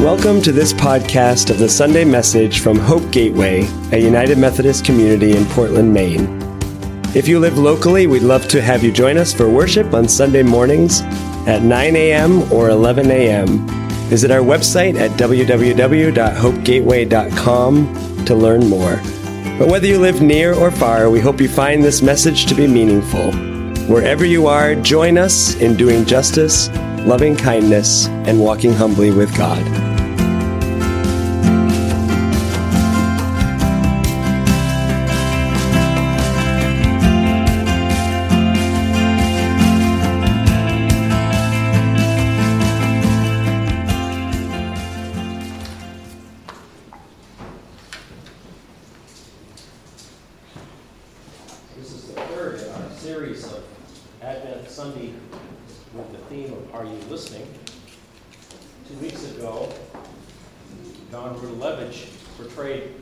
Welcome to this podcast of the Sunday message from Hope Gateway, a United Methodist community in Portland, Maine. If you live locally, we'd love to have you join us for worship on Sunday mornings at 9 a.m. or 11 a.m. Visit our website at www.hopegateway.com to learn more. But whether you live near or far, we hope you find this message to be meaningful. Wherever you are, join us in doing justice, loving kindness, and walking humbly with God. Listening? Two weeks ago, Don Rudalevich portrayed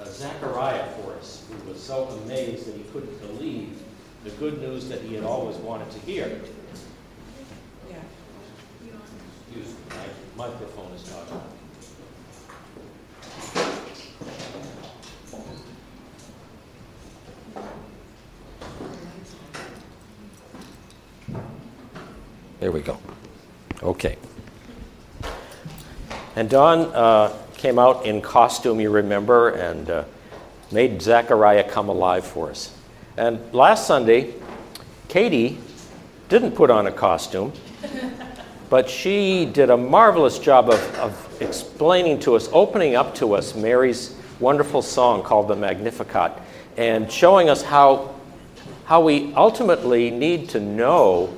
uh, Zechariah for us, who was so amazed that he couldn't believe the good news that he had always wanted to hear. Excuse me, my microphone is not on. There we go. Okay. And Don uh, came out in costume, you remember, and uh, made Zechariah come alive for us. And last Sunday, Katie didn't put on a costume, but she did a marvelous job of, of explaining to us, opening up to us Mary's wonderful song called the Magnificat, and showing us how, how we ultimately need to know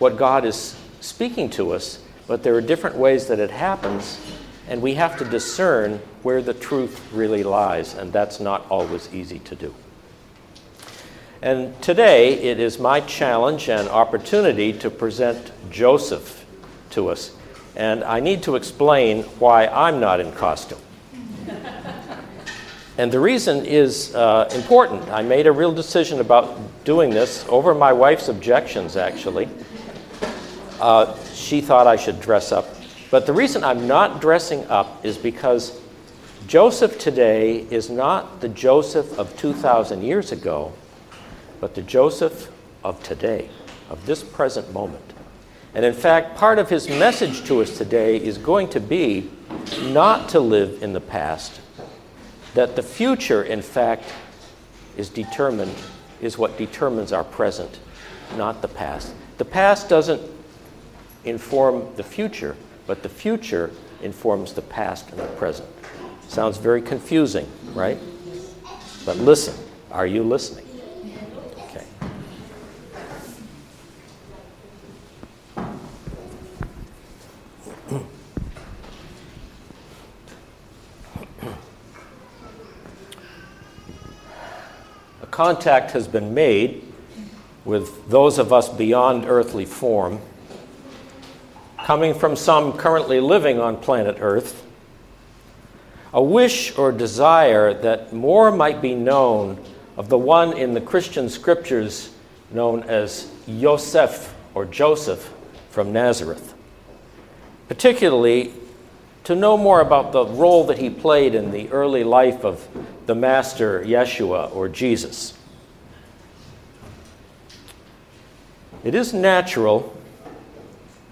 what God is speaking to us, but there are different ways that it happens, and we have to discern where the truth really lies, and that's not always easy to do. And today it is my challenge and opportunity to present Joseph to us, and I need to explain why I'm not in costume. And the reason is uh, important. I made a real decision about doing this over my wife's objections, actually. Uh, she thought I should dress up. But the reason I'm not dressing up is because Joseph today is not the Joseph of 2,000 years ago, but the Joseph of today, of this present moment. And in fact, part of his message to us today is going to be not to live in the past, that the future, in fact, is determined, is what determines our present, not the past. The past doesn't inform the future, but the future informs the past and the present. Sounds very confusing, right? But listen, are you listening? Okay. A contact has been made with those of us beyond earthly form coming from some currently living on planet Earth, a wish or desire that more might be known of the one in the Christian scriptures known as Yosef or Joseph from Nazareth. Particularly to know more about the role that he played in the early life of the Master Yeshua or Jesus. It is natural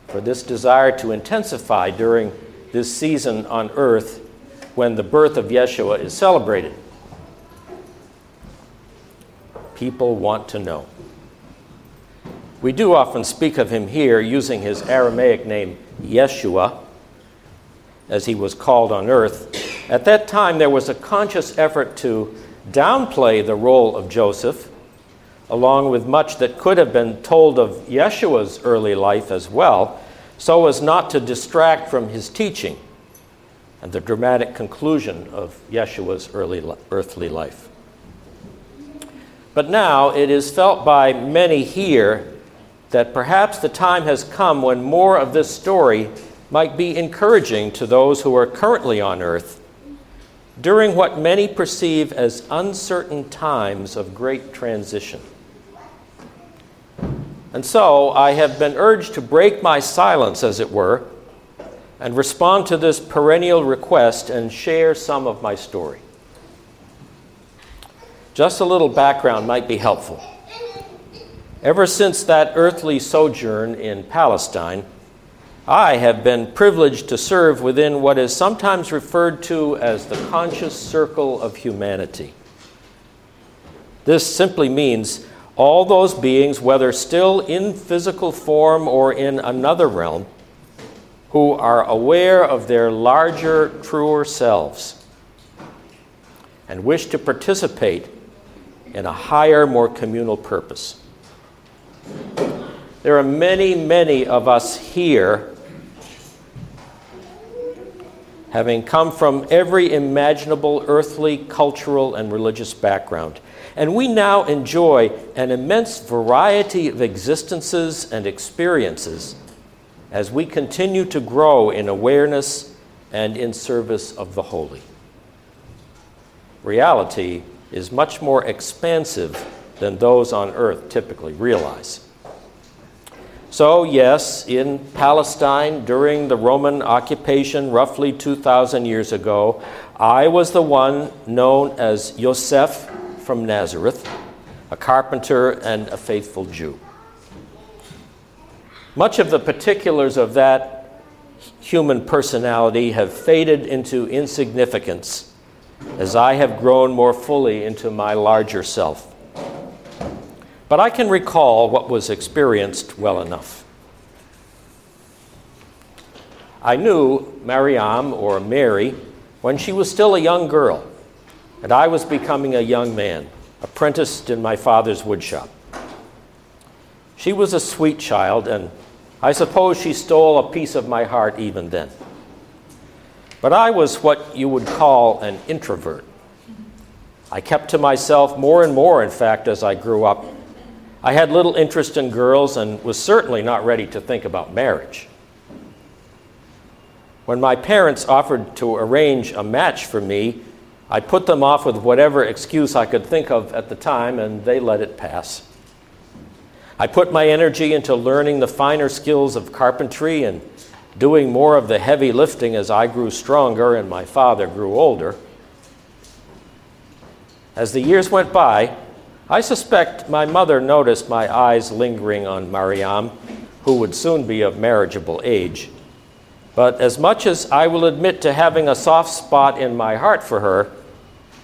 for this desire to intensify during this season on earth when the birth of Yeshua is celebrated. People want to know. We do often speak of him here using his Aramaic name Yeshua, as he was called on earth. At that time, there was a conscious effort to downplay the role of Joseph, along with much that could have been told of Yeshua's early life as well, so as not to distract from his teaching and the dramatic conclusion of Yeshua's early earthly life. But now it is felt by many here that perhaps the time has come when more of this story might be encouraging to those who are currently on earth during what many perceive as uncertain times of great transition. And so I have been urged to break my silence, as it were, and respond to this perennial request and share some of my story. Just a little background might be helpful. Ever since that earthly sojourn in Palestine, I have been privileged to serve within what is sometimes referred to as the conscious circle of humanity. This simply means all those beings, whether still in physical form or in another realm, who are aware of their larger, truer selves and wish to participate in a higher, more communal purpose. There are many, many of us here having come from every imaginable earthly, cultural, and religious background. And we now enjoy an immense variety of existences and experiences as we continue to grow in awareness and in service of the holy. Reality is much more expansive than those on earth typically realize. So, yes, in Palestine during the Roman occupation roughly 2,000 years ago, I was the one known as Yosef from Nazareth, a carpenter and a faithful Jew. Much of the particulars of that human personality have faded into insignificance as I have grown more fully into my larger self. But I can recall what was experienced well enough. I knew Mariam, or Mary, when she was still a young girl and I was becoming a young man, apprenticed in my father's woodshop. She was a sweet child, and I suppose she stole a piece of my heart even then. But I was what you would call an introvert. I kept to myself more and more, in fact, as I grew up. I had little interest in girls and was certainly not ready to think about marriage. When my parents offered to arrange a match for me, I put them off with whatever excuse I could think of at the time, and they let it pass. I put my energy into learning the finer skills of carpentry and doing more of the heavy lifting as I grew stronger and my father grew older. As the years went by, I suspect my mother noticed my eyes lingering on Mariam, who would soon be of marriageable age. But as much as I will admit to having a soft spot in my heart for her,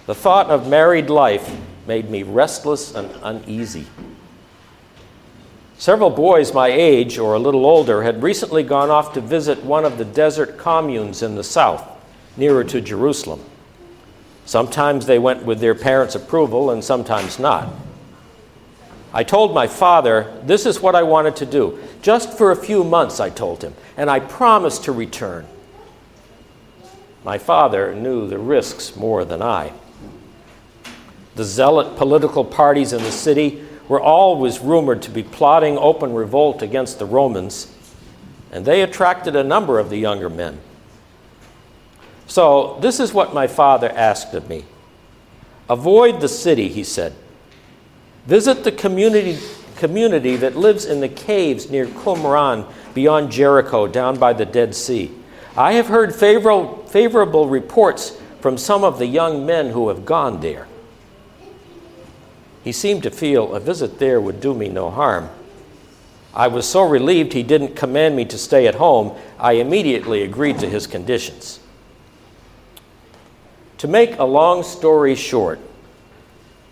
the thought of married life made me restless and uneasy. Several boys my age or a little older had recently gone off to visit one of the desert communes in the south, nearer to Jerusalem. Sometimes they went with their parents' approval and sometimes not. I told my father, This is what I wanted to do. Just for a few months, I told him, and I promised to return. My father knew the risks more than I. The zealot political parties in the city were always rumored to be plotting open revolt against the Romans, and they attracted a number of the younger men. So, this is what my father asked of me Avoid the city, he said. Visit the community, community that lives in the caves near Qumran beyond Jericho, down by the Dead Sea. I have heard favorable, favorable reports from some of the young men who have gone there. He seemed to feel a visit there would do me no harm. I was so relieved he didn't command me to stay at home, I immediately agreed to his conditions. To make a long story short,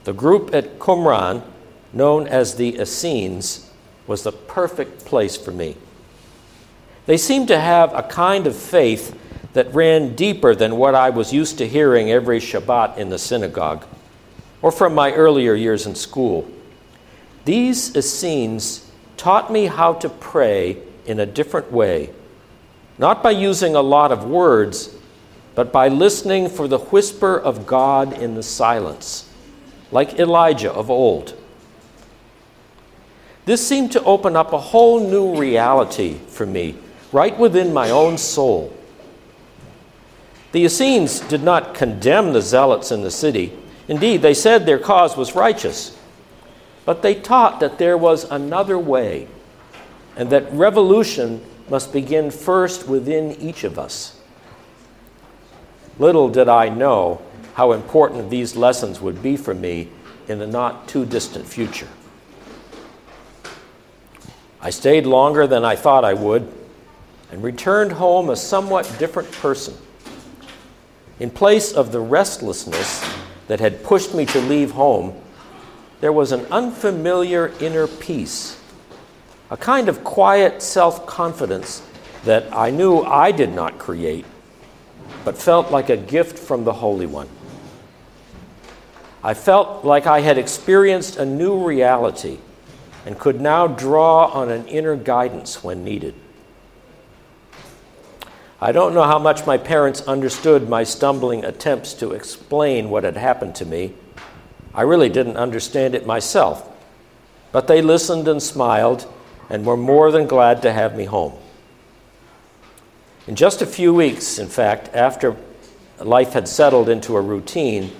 the group at Qumran, known as the Essenes, was the perfect place for me. They seemed to have a kind of faith that ran deeper than what I was used to hearing every Shabbat in the synagogue or from my earlier years in school. These Essenes taught me how to pray in a different way, not by using a lot of words, but by listening for the whisper of God in the silence, like Elijah of old. This seemed to open up a whole new reality for me, right within my own soul. The Essenes did not condemn the zealots in the city. Indeed, they said their cause was righteous. But they taught that there was another way, and that revolution must begin first within each of us. Little did I know how important these lessons would be for me in the not too distant future. I stayed longer than I thought I would and returned home a somewhat different person. In place of the restlessness that had pushed me to leave home, there was an unfamiliar inner peace, a kind of quiet self confidence that I knew I did not create, but felt like a gift from the Holy One. I felt like I had experienced a new reality and could now draw on an inner guidance when needed. I don't know how much my parents understood my stumbling attempts to explain what had happened to me. I really didn't understand it myself, but they listened and smiled and were more than glad to have me home. In just a few weeks, in fact, after life had settled into a routine,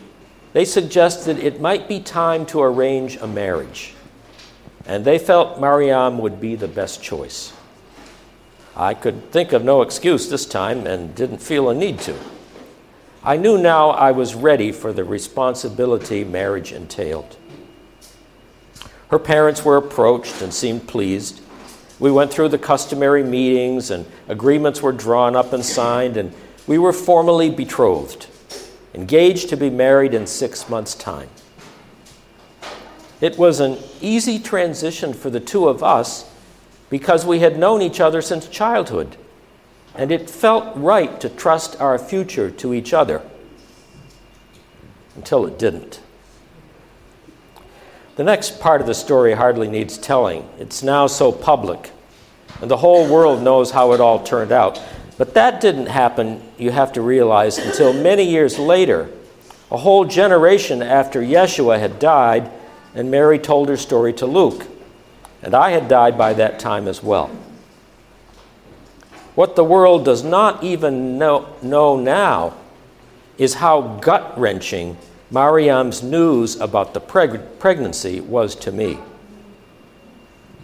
they suggested it might be time to arrange a marriage, and they felt Mariam would be the best choice. I could think of no excuse this time and didn't feel a need to. I knew now I was ready for the responsibility marriage entailed. Her parents were approached and seemed pleased. We went through the customary meetings, and agreements were drawn up and signed, and we were formally betrothed engaged to be married in six months' time. It was an easy transition for the two of us because we had known each other since childhood, and it felt right to trust our future to each other until it didn't. The next part of the story hardly needs telling. It's now so public, and the whole world knows how it all turned out. But that didn't happen, you have to realize, until many years later, a whole generation after Yeshua had died, and Mary told her story to Luke. And I had died by that time as well. What the world does not even know, know now is how gut wrenching Mariam's news about the preg- pregnancy was to me.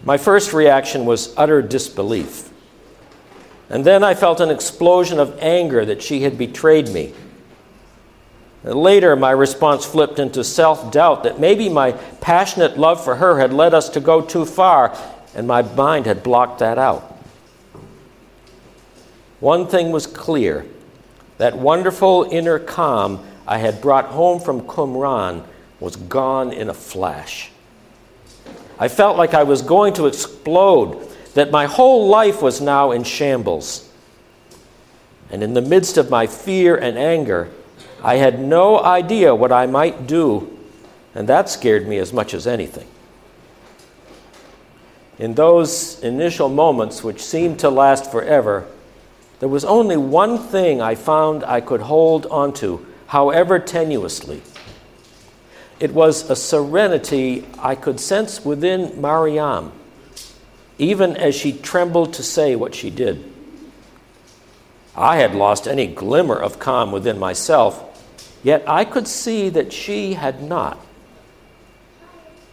My first reaction was utter disbelief. And then I felt an explosion of anger that she had betrayed me. Later, my response flipped into self doubt that maybe my passionate love for her had led us to go too far, and my mind had blocked that out. One thing was clear that wonderful inner calm I had brought home from Qumran was gone in a flash. I felt like I was going to explode that my whole life was now in shambles. And in the midst of my fear and anger, I had no idea what I might do, and that scared me as much as anything. In those initial moments, which seemed to last forever, there was only one thing I found I could hold onto, however tenuously. It was a serenity I could sense within Mariam even as she trembled to say what she did. I had lost any glimmer of calm within myself, yet I could see that she had not.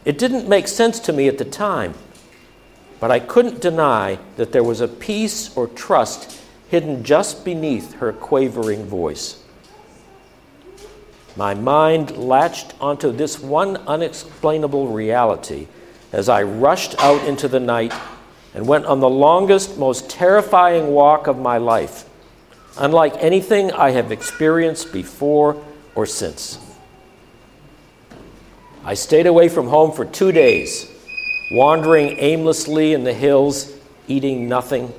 It didn't make sense to me at the time, but I couldn't deny that there was a peace or trust hidden just beneath her quavering voice. My mind latched onto this one unexplainable reality as I rushed out into the night and went on the longest, most terrifying walk of my life, unlike anything I have experienced before or since. I stayed away from home for two days, wandering aimlessly in the hills, eating nothing.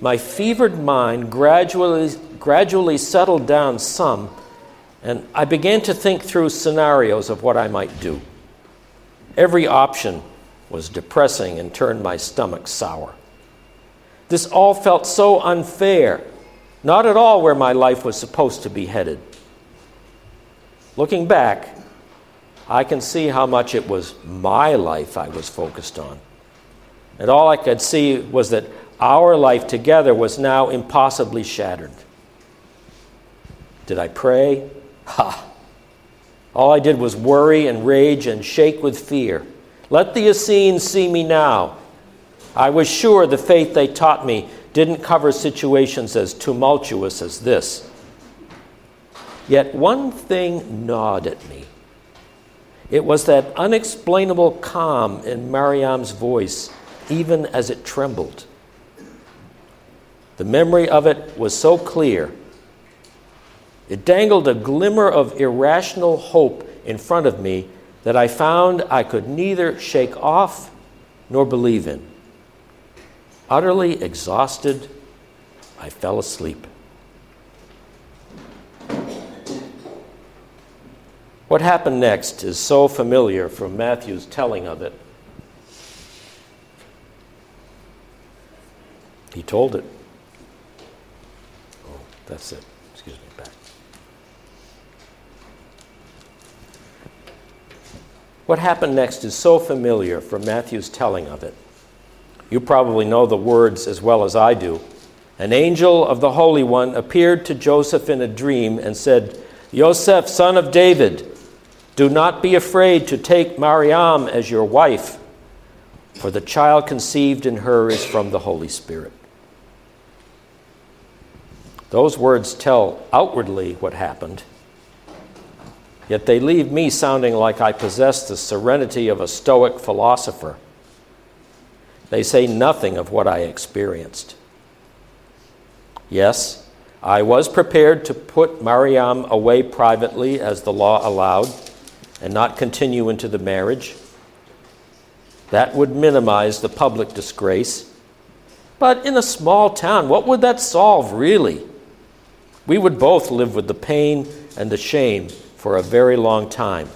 My fevered mind gradually, gradually settled down some, and I began to think through scenarios of what I might do. Every option was depressing and turned my stomach sour. This all felt so unfair, not at all where my life was supposed to be headed. Looking back, I can see how much it was my life I was focused on. And all I could see was that our life together was now impossibly shattered. Did I pray? Ha! All I did was worry and rage and shake with fear. Let the Essenes see me now. I was sure the faith they taught me didn't cover situations as tumultuous as this. Yet one thing gnawed at me. It was that unexplainable calm in Mariam's voice, even as it trembled. The memory of it was so clear. It dangled a glimmer of irrational hope in front of me that I found I could neither shake off nor believe in. Utterly exhausted, I fell asleep. What happened next is so familiar from Matthew's telling of it. He told it. Oh, that's it. Excuse me, back. What happened next is so familiar from Matthew's telling of it. You probably know the words as well as I do. An angel of the Holy One appeared to Joseph in a dream and said, Joseph, son of David, do not be afraid to take Mariam as your wife, for the child conceived in her is from the Holy Spirit. Those words tell outwardly what happened, yet they leave me sounding like I possess the serenity of a Stoic philosopher. They say nothing of what I experienced. Yes, I was prepared to put Mariam away privately as the law allowed and not continue into the marriage. That would minimize the public disgrace. But in a small town, what would that solve, really? We would both live with the pain and the shame for a very long time.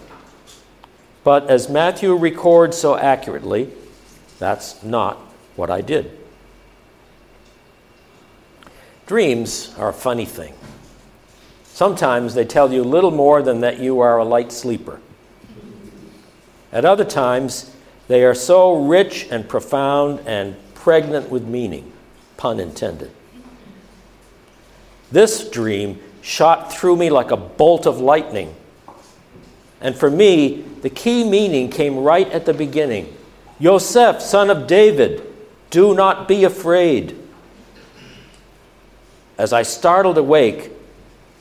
But as Matthew records so accurately, that's not what I did. Dreams are a funny thing. Sometimes they tell you little more than that you are a light sleeper. At other times, they are so rich and profound and pregnant with meaning, pun intended. This dream shot through me like a bolt of lightning. And for me, the key meaning came right at the beginning Yosef, son of David, do not be afraid. As I startled awake,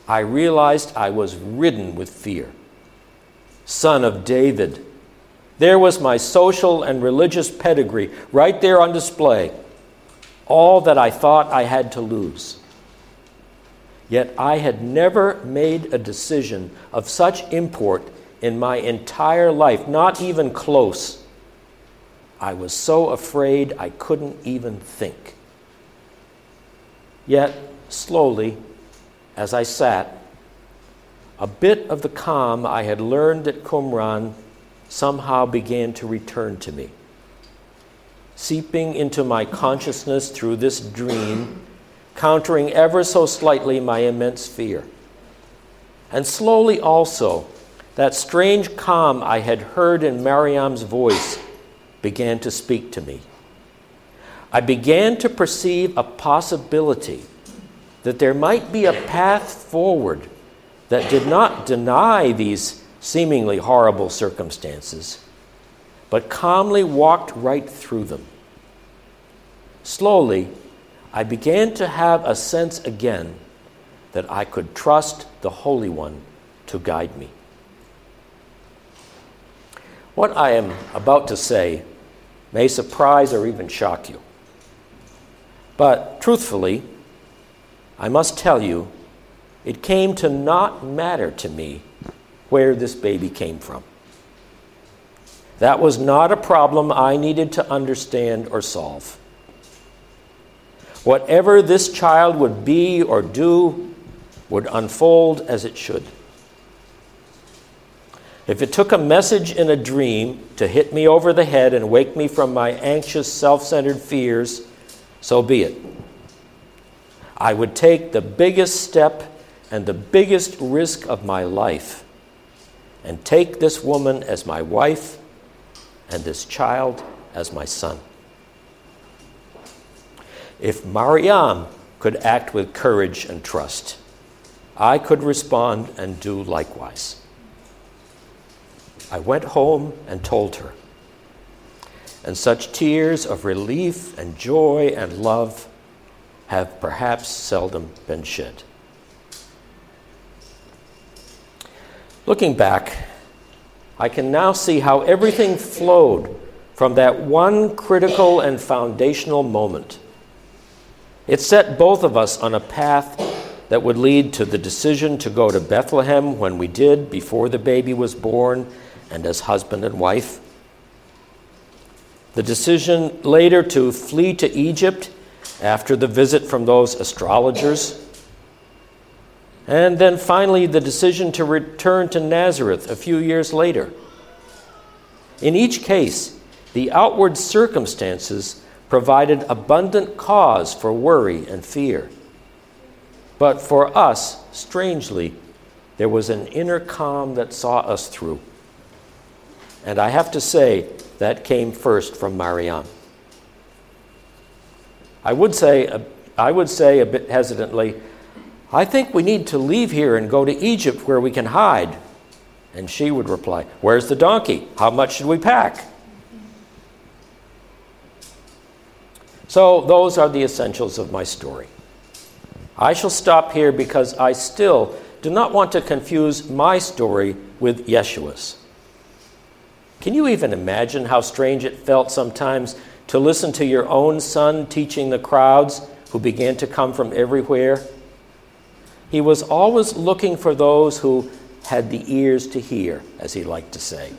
I realized I was ridden with fear. Son of David, there was my social and religious pedigree right there on display, all that I thought I had to lose. Yet I had never made a decision of such import in my entire life, not even close. I was so afraid I couldn't even think. Yet, slowly, as I sat, a bit of the calm I had learned at Qumran somehow began to return to me. Seeping into my consciousness through this dream, countering ever so slightly my immense fear. And slowly also, that strange calm I had heard in Mariam's voice began to speak to me. I began to perceive a possibility that there might be a path forward that did not deny these seemingly horrible circumstances, but calmly walked right through them. Slowly, I began to have a sense again that I could trust the Holy One to guide me. What I am about to say may surprise or even shock you. But truthfully, I must tell you, it came to not matter to me where this baby came from. That was not a problem I needed to understand or solve. Whatever this child would be or do would unfold as it should. If it took a message in a dream to hit me over the head and wake me from my anxious, self centered fears, so be it. I would take the biggest step and the biggest risk of my life and take this woman as my wife and this child as my son. If Mariam could act with courage and trust, I could respond and do likewise. I went home and told her. And such tears of relief and joy and love have perhaps seldom been shed. Looking back, I can now see how everything flowed from that one critical and foundational moment. It set both of us on a path that would lead to the decision to go to Bethlehem when we did, before the baby was born, and as husband and wife. The decision later to flee to Egypt after the visit from those astrologers. And then finally, the decision to return to Nazareth a few years later. In each case, the outward circumstances provided abundant cause for worry and fear. But for us, strangely, there was an inner calm that saw us through. And I have to say, that came first from Mariam. I would say, uh, I would say a bit hesitantly, I think we need to leave here and go to Egypt where we can hide. And she would reply, Where's the donkey? How much should we pack? So, those are the essentials of my story. I shall stop here because I still do not want to confuse my story with Yeshua's. Can you even imagine how strange it felt sometimes to listen to your own son teaching the crowds who began to come from everywhere? He was always looking for those who had the ears to hear, as he liked to say.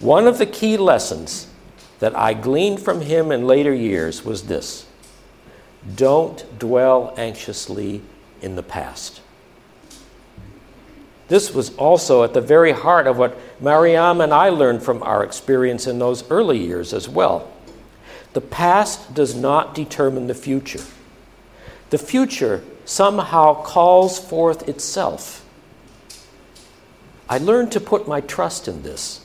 One of the key lessons that I gleaned from him in later years was this don't dwell anxiously in the past. This was also at the very heart of what Mariam and I learned from our experience in those early years as well. The past does not determine the future. The future somehow calls forth itself. I learned to put my trust in this.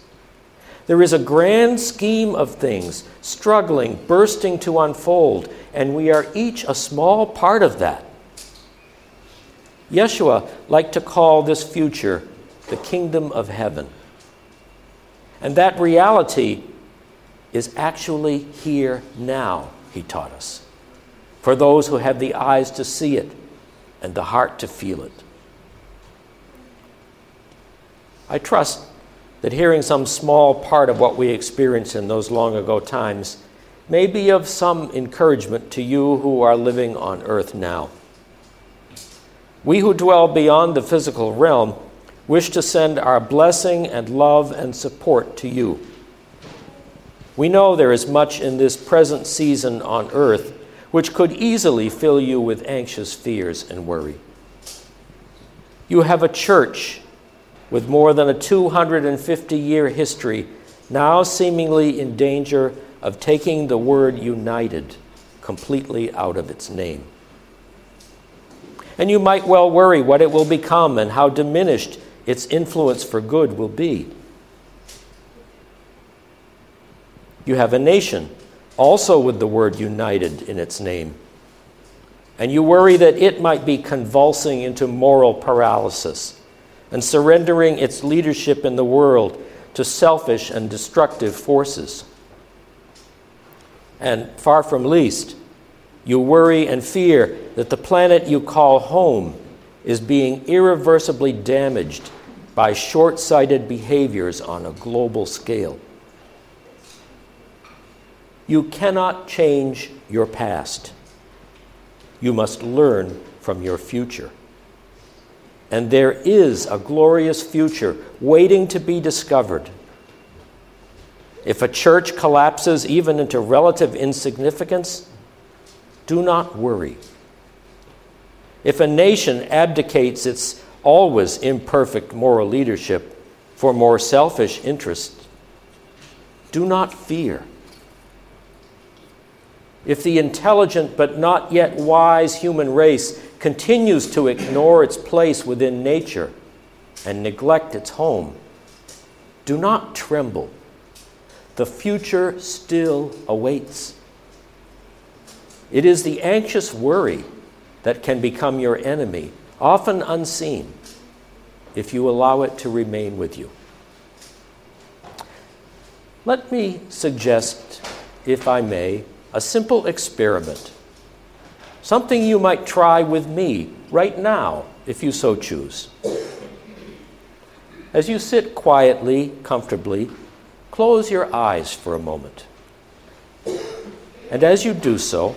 There is a grand scheme of things struggling, bursting to unfold, and we are each a small part of that. Yeshua liked to call this future the kingdom of heaven. And that reality is actually here now, he taught us, for those who have the eyes to see it and the heart to feel it. I trust that hearing some small part of what we experienced in those long ago times may be of some encouragement to you who are living on earth now. We who dwell beyond the physical realm wish to send our blessing and love and support to you. We know there is much in this present season on earth which could easily fill you with anxious fears and worry. You have a church with more than a 250 year history, now seemingly in danger of taking the word united completely out of its name. And you might well worry what it will become and how diminished its influence for good will be. You have a nation also with the word united in its name. And you worry that it might be convulsing into moral paralysis and surrendering its leadership in the world to selfish and destructive forces. And far from least, you worry and fear that the planet you call home is being irreversibly damaged by short sighted behaviors on a global scale. You cannot change your past. You must learn from your future. And there is a glorious future waiting to be discovered. If a church collapses even into relative insignificance, do not worry. If a nation abdicates its always imperfect moral leadership for more selfish interests, do not fear. If the intelligent but not yet wise human race continues to ignore its place within nature and neglect its home, do not tremble. The future still awaits. It is the anxious worry that can become your enemy, often unseen, if you allow it to remain with you. Let me suggest, if I may, a simple experiment something you might try with me right now, if you so choose. As you sit quietly, comfortably, close your eyes for a moment. And as you do so,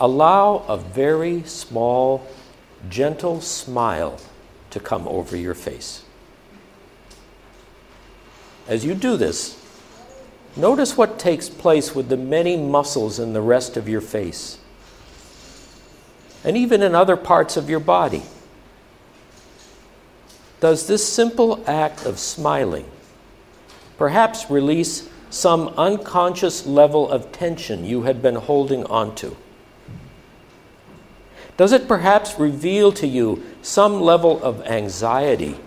allow a very small, gentle smile to come over your face. As you do this, notice what takes place with the many muscles in the rest of your face, and even in other parts of your body. Does this simple act of smiling perhaps release some unconscious level of tension you had been holding onto? Does it perhaps reveal to you some level of anxiety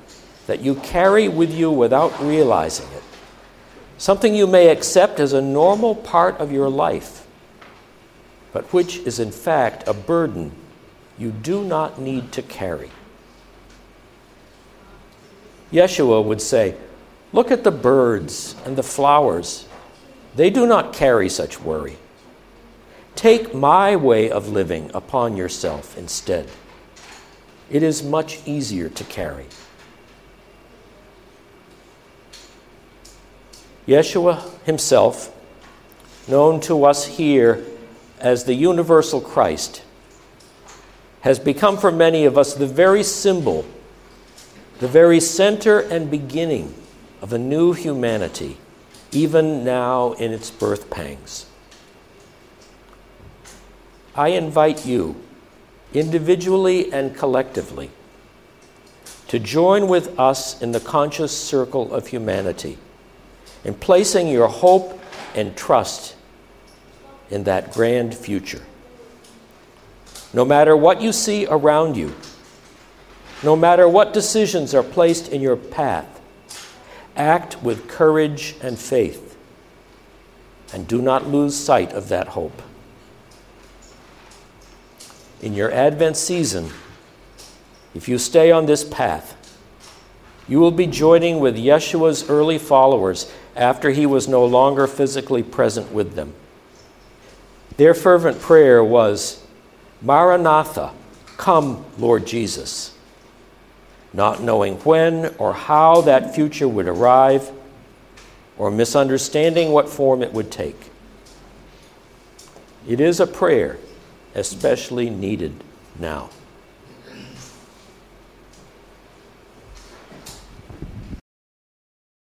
that you carry with you without realizing it? Something you may accept as a normal part of your life, but which is in fact a burden you do not need to carry. Yeshua would say, Look at the birds and the flowers. They do not carry such worry. Take my way of living upon yourself instead. It is much easier to carry. Yeshua himself, known to us here as the universal Christ, has become for many of us the very symbol the very center and beginning of a new humanity, even now in its birth pangs. I invite you, individually and collectively, to join with us in the conscious circle of humanity in placing your hope and trust in that grand future. No matter what you see around you, no matter what decisions are placed in your path, act with courage and faith, and do not lose sight of that hope. In your Advent season, if you stay on this path, you will be joining with Yeshua's early followers after he was no longer physically present with them. Their fervent prayer was, Maranatha, come, Lord Jesus not knowing when or how that future would arrive, or misunderstanding what form it would take. It is a prayer especially needed now.